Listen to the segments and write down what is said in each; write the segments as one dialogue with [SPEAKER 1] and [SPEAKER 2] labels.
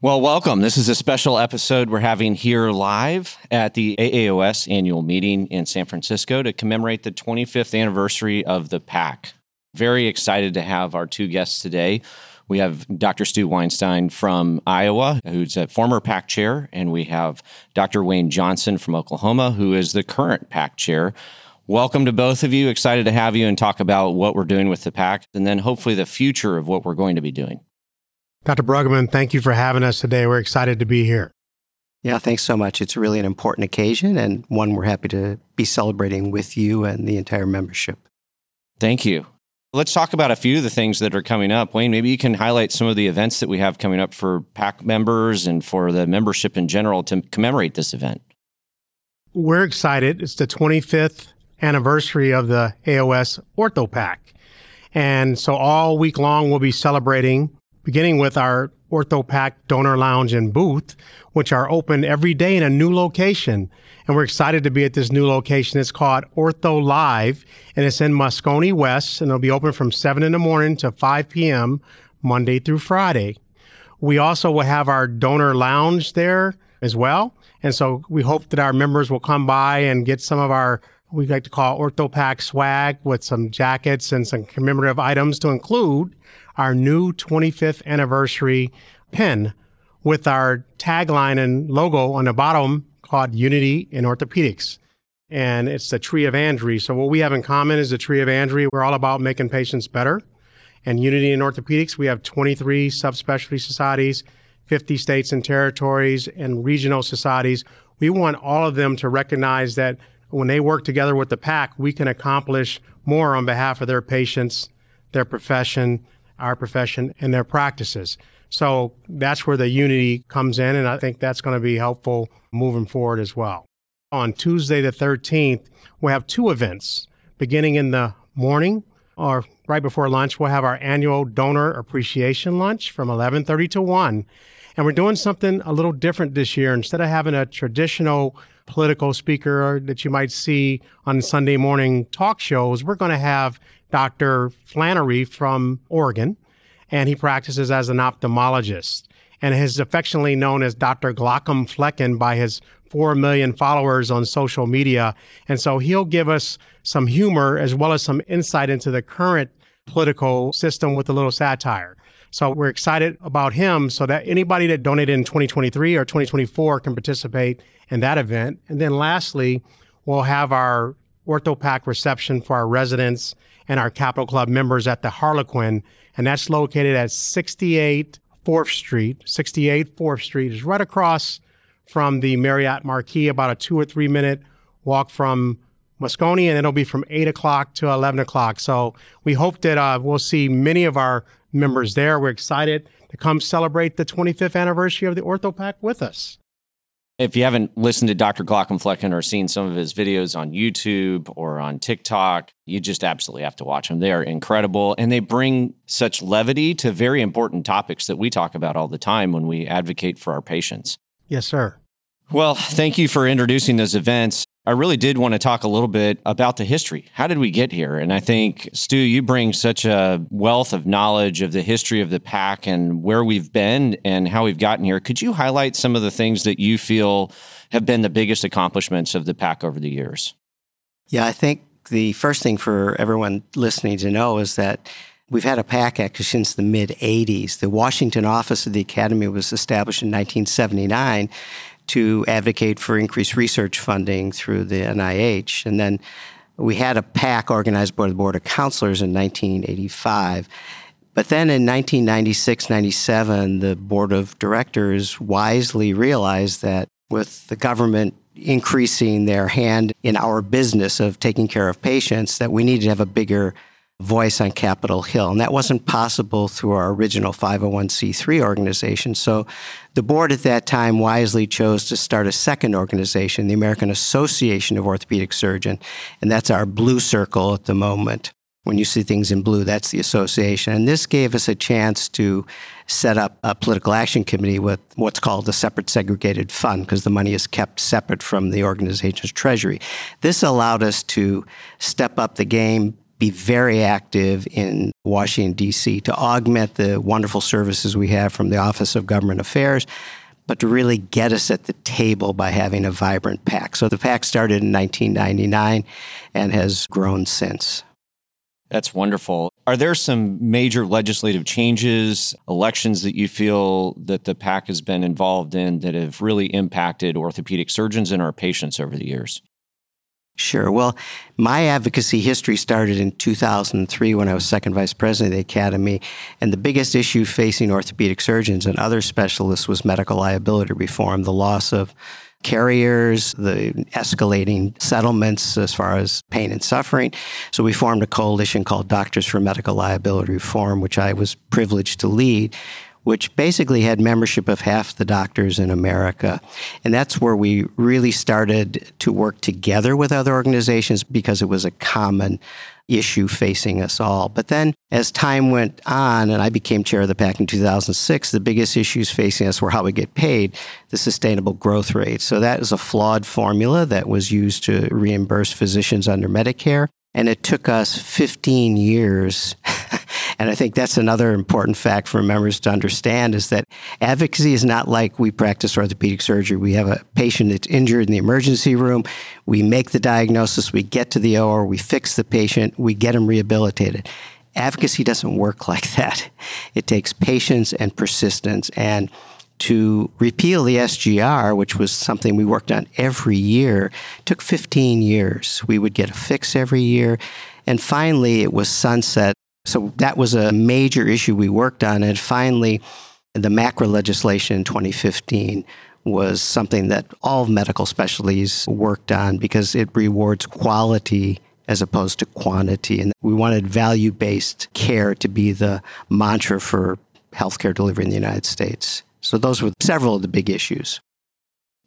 [SPEAKER 1] Well, welcome. This is a special episode we're having here live at the AAOS annual meeting in San Francisco to commemorate the 25th anniversary of the PAC. Very excited to have our two guests today. We have Dr. Stu Weinstein from Iowa, who's a former PAC chair, and we have Dr. Wayne Johnson from Oklahoma, who is the current PAC chair. Welcome to both of you. Excited to have you and talk about what we're doing with the PAC and then hopefully the future of what we're going to be doing.
[SPEAKER 2] Dr. Bruggeman, thank you for having us today. We're excited to be here.
[SPEAKER 3] Yeah, thanks so much. It's really an important occasion and one we're happy to be celebrating with you and the entire membership.
[SPEAKER 1] Thank you. Let's talk about a few of the things that are coming up. Wayne, maybe you can highlight some of the events that we have coming up for PAC members and for the membership in general to commemorate this event.
[SPEAKER 2] We're excited. It's the 25th anniversary of the AAOS Ortho OrthoPAC. And so all week long, we'll be celebrating beginning with our OrthoPAC donor lounge and booth, which are open every day in a new location. And we're excited to be at this new location. It's called Ortho Live, and it's in Moscone West, and it'll be open from 7 in the morning to 5 p.m., Monday through Friday. We also will have our donor lounge there as well. And so we hope that our members will come by and get some of our we like to call OrthoPAC swag with some jackets and some commemorative items to include our new 25th anniversary pin with our tagline and logo on the bottom called Unity in Orthopedics. And it's the Tree of Andry. So what we have in common is the Tree of Andry. We're all about making patients better. And Unity in Orthopedics, we have 23 subspecialty societies, 50 states and territories, and regional societies. We want all of them to recognize that when they work together with the PAC, we can accomplish more on behalf of their patients, their profession, our profession, and their practices. So that's where the unity comes in, and I think that's going to be helpful moving forward as well. On Tuesday the 13th, we have two events. Beginning in the morning or right before lunch, we'll have our annual donor appreciation lunch from 11:30 to 1. And we're doing something a little different this year. Instead of having a traditional political speaker that you might see on Sunday morning talk shows, we're going to have Dr. Flanary from Oregon, and he practices as an ophthalmologist and is affectionately known as Dr. Glaucomflecken by his 4 million followers on social media. And so he'll give us some humor as well as some insight into the current political system with a little satire. So we're excited about him so that anybody that donated in 2023 or 2024 can participate in that event. And then lastly, we'll have our OrthoPAC reception for our residents and our Capital Club members at the Harlequin. And that's located at 68 4th Street. 68 4th Street is right across from the Marriott Marquis, about a two or three minute walk from Moscone, and it'll be from 8 o'clock to 11 o'clock. So we hope that uh, we'll see many of our members there. We're excited to come celebrate the 25th anniversary of the OrthoPAC with us.
[SPEAKER 1] If you haven't listened to Dr. Glaucomflecken or seen some of his videos on YouTube or on TikTok, you just absolutely have to watch them. They are incredible and they bring such levity to very important topics that we talk about all the time when we advocate for our patients.
[SPEAKER 2] Yes, sir.
[SPEAKER 1] Well, thank you for introducing those events. I really did want to talk a little bit about the history. How did we get here? And I think, Stu, you bring such a wealth of knowledge of the history of the pack and where we've been and how we've gotten here. Could you highlight some of the things that you feel have been the biggest accomplishments of the pack over the years?
[SPEAKER 3] Yeah, I think the first thing for everyone listening to know is that We've had a PAC Act since the mid 80s. The Washington office of the Academy was established in 1979, to advocate for increased research funding through the NIH. And then we had a PAC organized by the Board of Counselors in 1985. But then in 1996 97, the Board of Directors wisely realized that with the government increasing their hand in our business of taking care of patients, that we needed to have a bigger voice on Capitol Hill. And that wasn't possible through our original 501c3 organization. So the board at that time wisely chose to start a second organization, the American Association of Orthopedic Surgeons. And that's our blue circle at the moment. When you see things in blue, that's the association. And this gave us a chance to set up a political action committee with what's called a separate segregated fund because the money is kept separate from the organization's treasury. This allowed us to step up the game be very active in Washington, D.C. to augment the wonderful services we have from the Office of Government Affairs, but to really get us at the table by having a vibrant PAC. So the PAC started in 1999 and has grown since.
[SPEAKER 1] That's wonderful. Are there some major legislative changes, elections that you feel that the PAC has been involved in that have really impacted orthopedic surgeons and our patients over the years?
[SPEAKER 3] Sure. Well, my advocacy history started in 2003 when I was second vice president of the Academy. And the biggest issue facing orthopedic surgeons and other specialists was medical liability reform, the loss of carriers, the escalating settlements as far as pain and suffering. So we formed a coalition called Doctors for Medical Liability Reform, which I was privileged to lead which basically had membership of half the doctors in America. And that's where we really started to work together with other organizations because it was a common issue facing us all. But then as time went on and I became chair of the PAC in 2006, the biggest issues facing us were how we get paid, the sustainable growth rate. So that is a flawed formula that was used to reimburse physicians under Medicare. And it took us 15 years And I think that's another important fact for members to understand is that advocacy is not like we practice orthopedic surgery. We have a patient that's injured in the emergency room. We make the diagnosis, we get to the OR, we fix the patient, we get them rehabilitated. Advocacy doesn't work like that. It takes patience and persistence. And to repeal the SGR, which was something we worked on every year, took 15 years. We would get a fix every year. And finally, it was sunset so that was a major issue we worked on. And finally, the MACRA legislation in 2015 was something that all medical specialties worked on because it rewards quality as opposed to quantity. And we wanted value based care to be the mantra for healthcare delivery in the United States. So those were several of the big issues.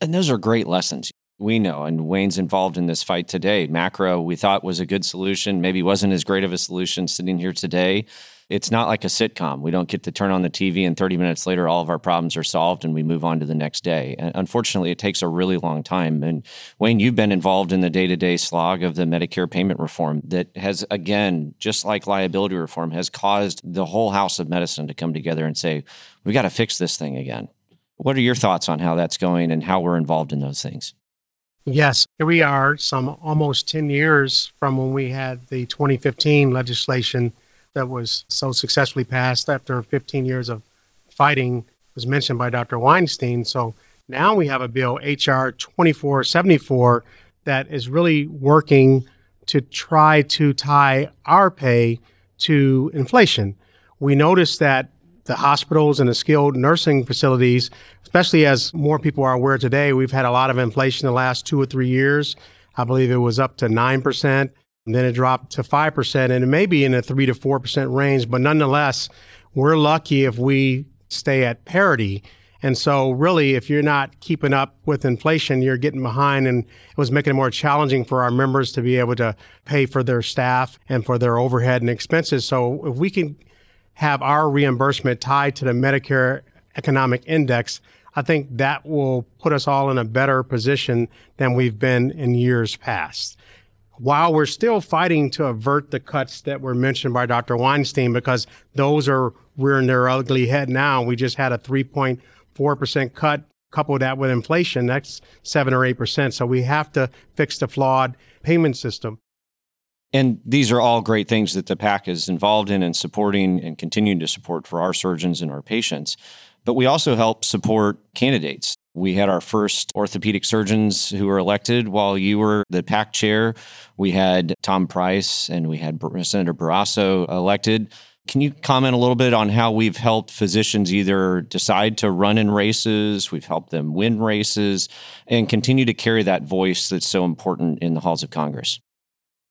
[SPEAKER 1] And those are great lessons we know, and Wayne's involved in this fight today. MACRA, we thought was a good solution, maybe wasn't as great of a solution sitting here today. It's not like a sitcom. We don't get to turn on the TV and 30 minutes later, all of our problems are solved and we move on to the next day. And unfortunately, it takes a really long time. And Wayne, you've been involved in the day to day slog of the Medicare payment reform that has, again, just like liability reform, has caused the whole house of medicine to come together and say, we got to fix this thing again. What are your thoughts on how that's going and how we're involved in those things?
[SPEAKER 2] Yes, here we are, some almost 10 years from when we had the 2015 legislation that was so successfully passed after 15 years of fighting, was mentioned by Dr. Weinstein. So now we have a bill, HR 2474, that is really working to try to tie our pay to inflation. We noticed that the hospitals and the skilled nursing facilities, especially as more people are aware today, we've had a lot of inflation the last two or three years. I believe it was up to 9%, and then it dropped to 5%, and it may be in a 3 to 4% range, but nonetheless, we're lucky if we stay at parity. And so, really, if you're not keeping up with inflation, you're getting behind. And it was making it more challenging for our members to be able to pay for their staff and for their overhead and expenses. So, if we can have our reimbursement tied to the Medicare Economic Index, I think that will put us all in a better position than we've been in years past. While we're still fighting to avert the cuts that were mentioned by Dr. Weinstein, because those are rearing their ugly head now. We just had a 3.4% cut, couple that with inflation, that's 7 or 8%. So we have to fix the flawed payment system.
[SPEAKER 1] And these are all great things that the PAC is involved in and supporting and continuing to support for our surgeons and our patients. But we also help support candidates. We had our first orthopedic surgeons who were elected while you were the PAC chair. We had Tom Price and we had Senator Barrasso elected. Can you comment a little bit on how we've helped physicians either decide to run in races, we've helped them win races, and continue to carry that voice that's so important in the halls of Congress?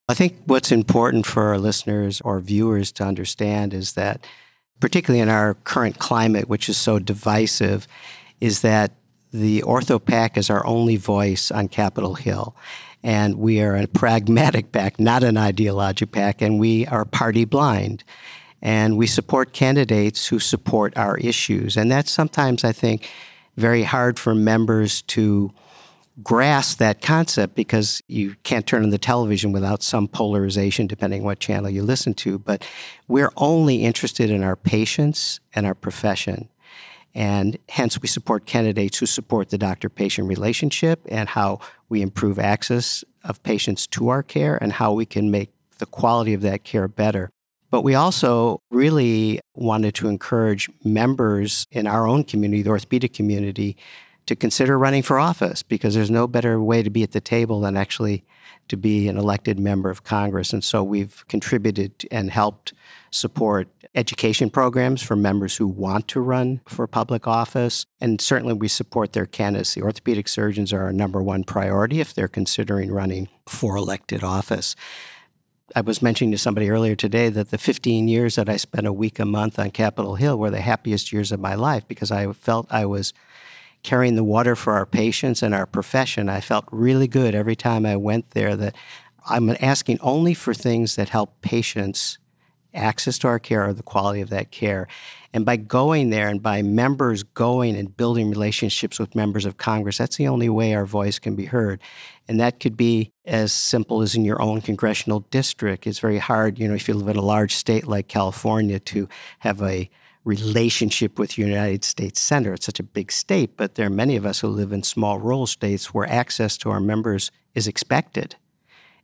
[SPEAKER 3] I think what's important for our listeners or viewers to understand is that, particularly in our current climate, which is so divisive, is that the OrthoPAC is our only voice on Capitol Hill. And we are a pragmatic pack, not an ideologic pack, and we are party blind. And we support candidates who support our issues. And that's sometimes, I think, very hard for members to grasp that concept because you can't turn on the television without some polarization depending what channel you listen to. But we're only interested in our patients and our profession. And hence, we support candidates who support the doctor patient relationship and how we improve access of patients to our care and how we can make the quality of that care better. But we also really wanted to encourage members in our own community, the orthopedic community, to consider running for office because there's no better way to be at the table than actually to be an elected member of Congress. And so we've contributed and helped support education programs for members who want to run for public office. And certainly we support their candidacy. Orthopedic surgeons are our number one priority if they're considering running for elected office. I was mentioning to somebody earlier today that the 15 years that I spent a week a month on Capitol Hill were the happiest years of my life because I felt I was carrying the water for our patients and our profession. I felt really good every time I went there that I'm asking only for things that help patients access to our care or the quality of that care. And by going there and by members going and building relationships with members of Congress, that's the only way our voice can be heard. And that could be as simple as in your own congressional district. It's very hard, you know, if you live in a large state like California to have a relationship with the United States Senator. It's such a big state, but there are many of us who live in small rural states where access to our members is expected.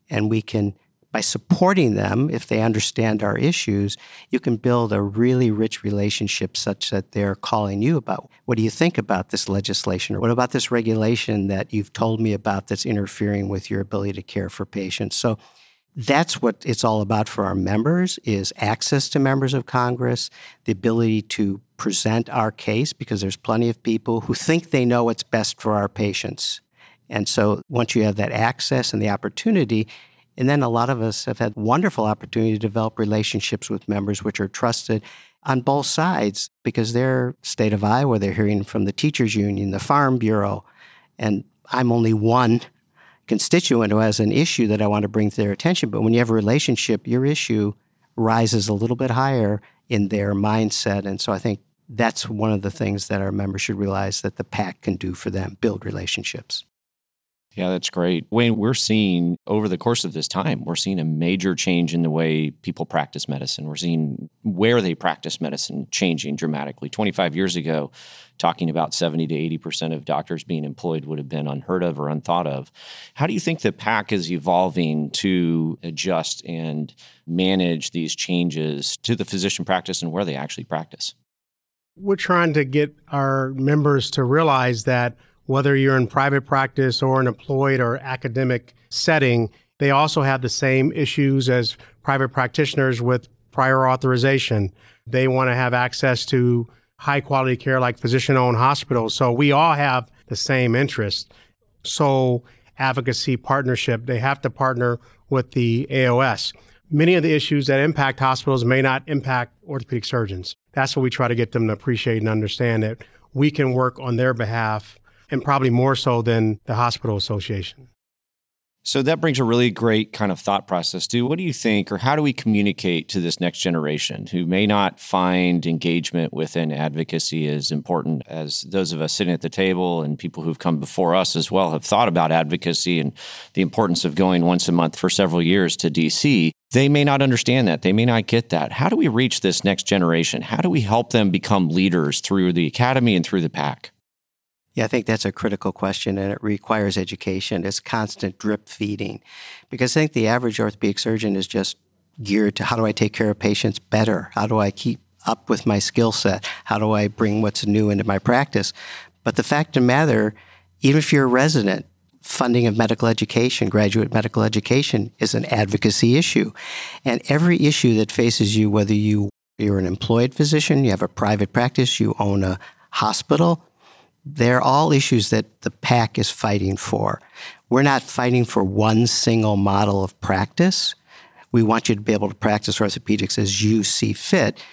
[SPEAKER 3] And we can, by supporting them, if they understand our issues, you can build a really rich relationship such that they're calling you about what do you think about this legislation or what about this regulation that you've told me about that's interfering with your ability to care for patients. So that's what it's all about for our members is access to members of congress the ability to present our case because there's plenty of people who think they know what's best for our patients. And so once you have that access and the opportunity and then a lot of us have had wonderful opportunity to develop relationships with members which are trusted on both sides because they're state of iowa they're hearing from the teachers union the farm bureau and i'm only one constituent who has an issue that I want to bring to their attention. But when you have a relationship, your issue rises a little bit higher in their mindset. And so I think that's one of the things that our members should realize that the PAC can do for them build relationships.
[SPEAKER 1] Yeah, that's great. Wayne, we're seeing over the course of this time, we're seeing a major change in the way people practice medicine. We're seeing where they practice medicine changing dramatically. 25 years ago, talking about 70 to 80% of doctors being employed would have been unheard of or unthought of. How do you think the PAC is evolving to adjust and manage these changes to the physician practice and where they actually practice?
[SPEAKER 2] We're trying to get our members to realize that whether you're in private practice or an employed or academic setting, they also have the same issues as private practitioners with prior authorization. They want to have access to high quality care like physician owned hospitals. So we all have the same interest. So advocacy partnership, they have to partner with the AAOS. Many of the issues that impact hospitals may not impact orthopedic surgeons. That's what we try to get them to appreciate and understand that we can work on their behalf and probably more so than the hospital association.
[SPEAKER 1] So that brings a really great kind of thought process to what do you think, or how do we communicate to this next generation who may not find engagement within advocacy as important as those of us sitting at the table and people who've come before us as well have thought about advocacy and the importance of going once a month for several years to DC? They may not understand that. They may not get that. How do we reach this next generation? How do we help them become leaders through the academy and through the PAC?
[SPEAKER 3] Yeah, I think that's a critical question and it requires education. It's constant drip feeding because I think the average orthopedic surgeon is just geared to how do I take care of patients better? How do I keep up with my skill set? How do I bring what's new into my practice? But the fact of the matter, even if you're a resident, funding of medical education, graduate medical education is an advocacy issue. And every issue that faces you, whether you, you're an employed physician, you have a private practice, you own a hospital, they're all issues that the PAC is fighting for. We're not fighting for one single model of practice. We want you to be able to practice orthopedics as you see fit,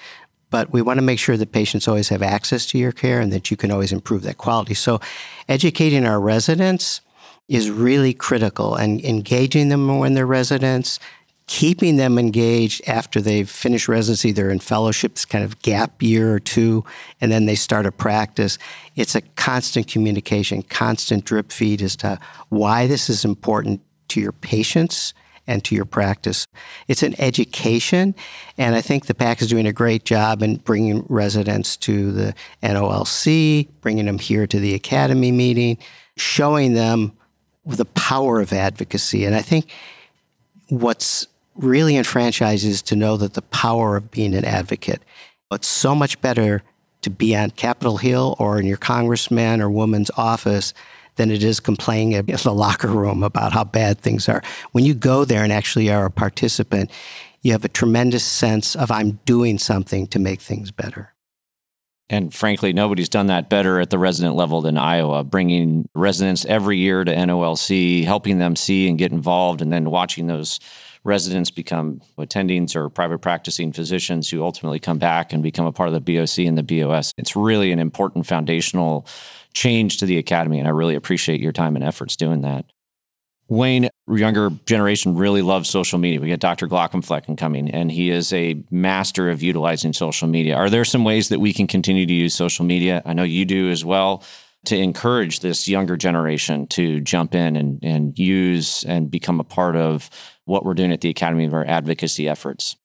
[SPEAKER 3] but we want to make sure that patients always have access to your care and that you can always improve that quality. So, educating our residents is really critical and engaging them when they're residents, keeping them engaged after they've finished residency, they're in fellowships, kind of gap year or two, and then they start a practice. It's a constant communication, constant drip feed as to why this is important to your patients and to your practice. It's an education, and I think the PAC is doing a great job in bringing residents to the NOLC, bringing them here to the Academy meeting, showing them the power of advocacy. And I think what's really enfranchises to know that the power of being an advocate. It's so much better to be on Capitol Hill or in your congressman or woman's office than it is complaining in the locker room about how bad things are. When you go there and actually are a participant, you have a tremendous sense of I'm doing something to make things better.
[SPEAKER 1] And frankly, nobody's done that better at the resident level than Iowa, bringing residents every year to NOLC, helping them see and get involved, and then watching those residents become attendings or private practicing physicians who ultimately come back and become a part of the BOC and the BOS. It's really an important foundational change to the academy, and I really appreciate your time and efforts doing that. Wayne, younger generation really loves social media. We got Dr. Glaucomflecken coming, and he is a master of utilizing social media. Are there some ways that we can continue to use social media? I know you do as well to encourage this younger generation to jump in and, and use and become a part of what we're doing at the Academy of our advocacy efforts?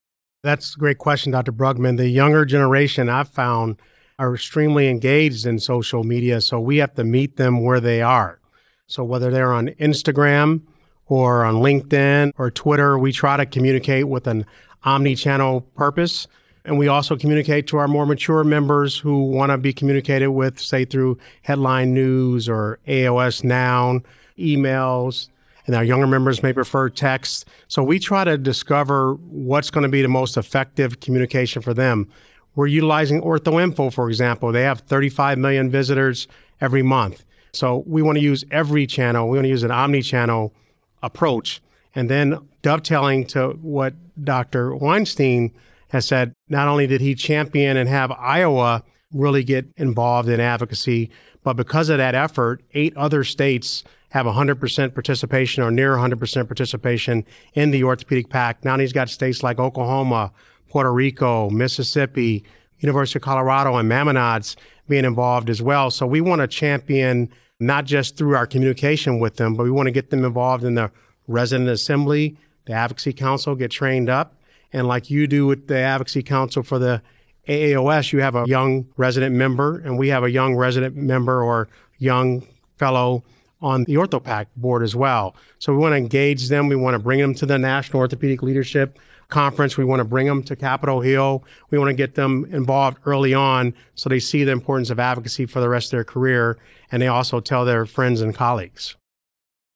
[SPEAKER 2] That's a great question, Dr. Bruggeman. The younger generation I've found are extremely engaged in social media, so we have to meet them where they are. So whether they're on Instagram or on LinkedIn or Twitter, we try to communicate with an omni-channel purpose. And we also communicate to our more mature members who want to be communicated with, say, through headline news or AAOS Now, emails, and our younger members may prefer text. So we try to discover what's going to be the most effective communication for them. We're utilizing OrthoInfo, for example. They have 35 million visitors every month. So we want to use every channel. We want to use an omni-channel approach. And then dovetailing to what Dr. Weinstein has said, not only did he champion and have Iowa really get involved in advocacy, but because of that effort, eight other states have 100% participation or near 100% participation in the orthopedic pack. Now he's got states like Oklahoma, Puerto Rico, Mississippi, University of Colorado, and Mammonads being involved as well. So we want to champion not just through our communication with them, but we want to get them involved in the resident assembly, the advocacy council, get trained up. And like you do with the advocacy council for the AAOS, you have a young resident member, and we have a young resident member or young fellow on the OrthoPAC board as well. So we want to engage them. We want to bring them to the National Orthopedic Leadership Conference. We want to bring them to Capitol Hill. We want to get them involved early on so they see the importance of advocacy for the rest of their career and they also tell their friends and colleagues.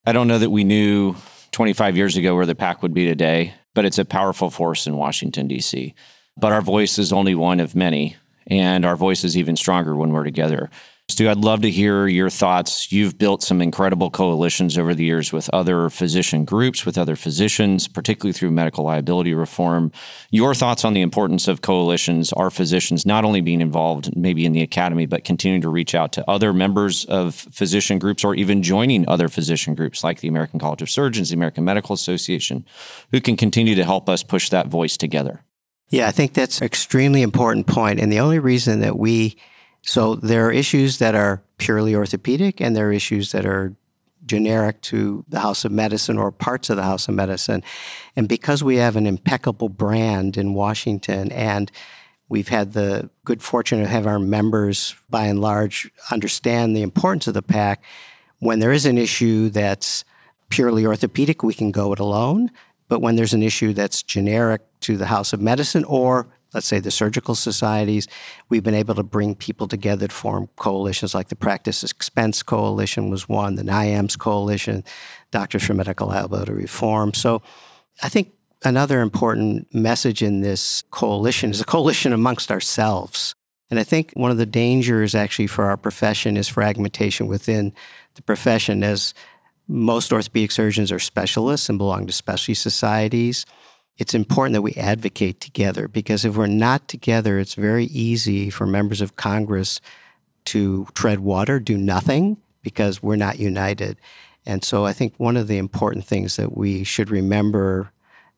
[SPEAKER 1] I don't know that we knew 25 years ago where the PAC would be today, but it's a powerful force in Washington, D.C. But our voice is only one of many, and our voice is even stronger when we're together. Stu, I'd love to hear your thoughts. You've built some incredible coalitions over the years with other physician groups, with other physicians, particularly through medical liability reform. Your thoughts on the importance of coalitions, our physicians not only being involved maybe in the academy, but continuing to reach out to other members of physician groups or even joining other physician groups like the American College of Surgeons, the American Medical Association, who can continue to help us push that voice together.
[SPEAKER 3] Yeah, I think that's an extremely important point. And the only reason that we so there are issues that are purely orthopedic, and there are issues that are generic to the House of Medicine or parts of the House of Medicine. And because we have an impeccable brand in Washington and we've had the good fortune to have our members by and large understand the importance of the PAC, when there is an issue that's purely orthopedic, we can go it alone. But when there's an issue that's generic to the House of Medicine or let's say the surgical societies. We've been able to bring people together to form coalitions like the Practice Expense Coalition was one, the NIAMS Coalition, Doctors for Medical Liability Reform. So I think another important message in this coalition is a coalition amongst ourselves. And I think one of the dangers actually for our profession is fragmentation within the profession as most orthopedic surgeons are specialists and belong to specialty societies it's important that we advocate together because if we're not together, it's very easy for members of Congress to tread water, do nothing because we're not united. And so I think one of the important things that we should remember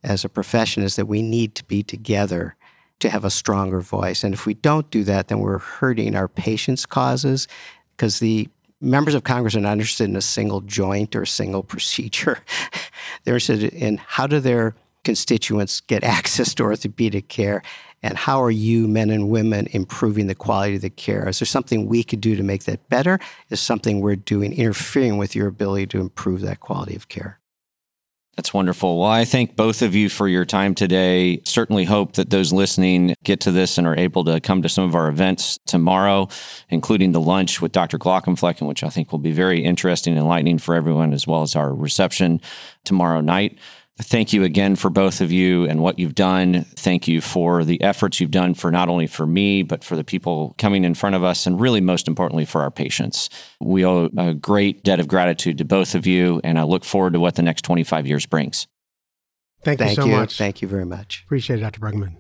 [SPEAKER 3] as a profession is that we need to be together to have a stronger voice. And if we don't do that, then we're hurting our patients' causes because the members of Congress are not interested in a single joint or a single procedure. They're interested in how do their constituents get access to orthopedic care and how are you, men and women, improving the quality of the care? Is there something we could do to make that better? Is something we're doing interfering with your ability to improve that quality of care?
[SPEAKER 1] That's wonderful. Well, I thank both of you for your time today. Certainly hope that those listening get to this and are able to come to some of our events tomorrow, including the lunch with Dr. Glaucomflecken, which I think will be very interesting and enlightening for everyone, as well as our reception tomorrow night. Thank you again for both of you and what you've done. Thank you for the efforts you've done for not only for me, but for the people coming in front of us, and really most importantly for our patients. We owe a great debt of gratitude to both of you, and I look forward to what the next 25 years brings.
[SPEAKER 2] Thank, Thank you so
[SPEAKER 3] you.
[SPEAKER 2] much.
[SPEAKER 3] Thank you very much.
[SPEAKER 2] Appreciate it, Dr. Bruggeman.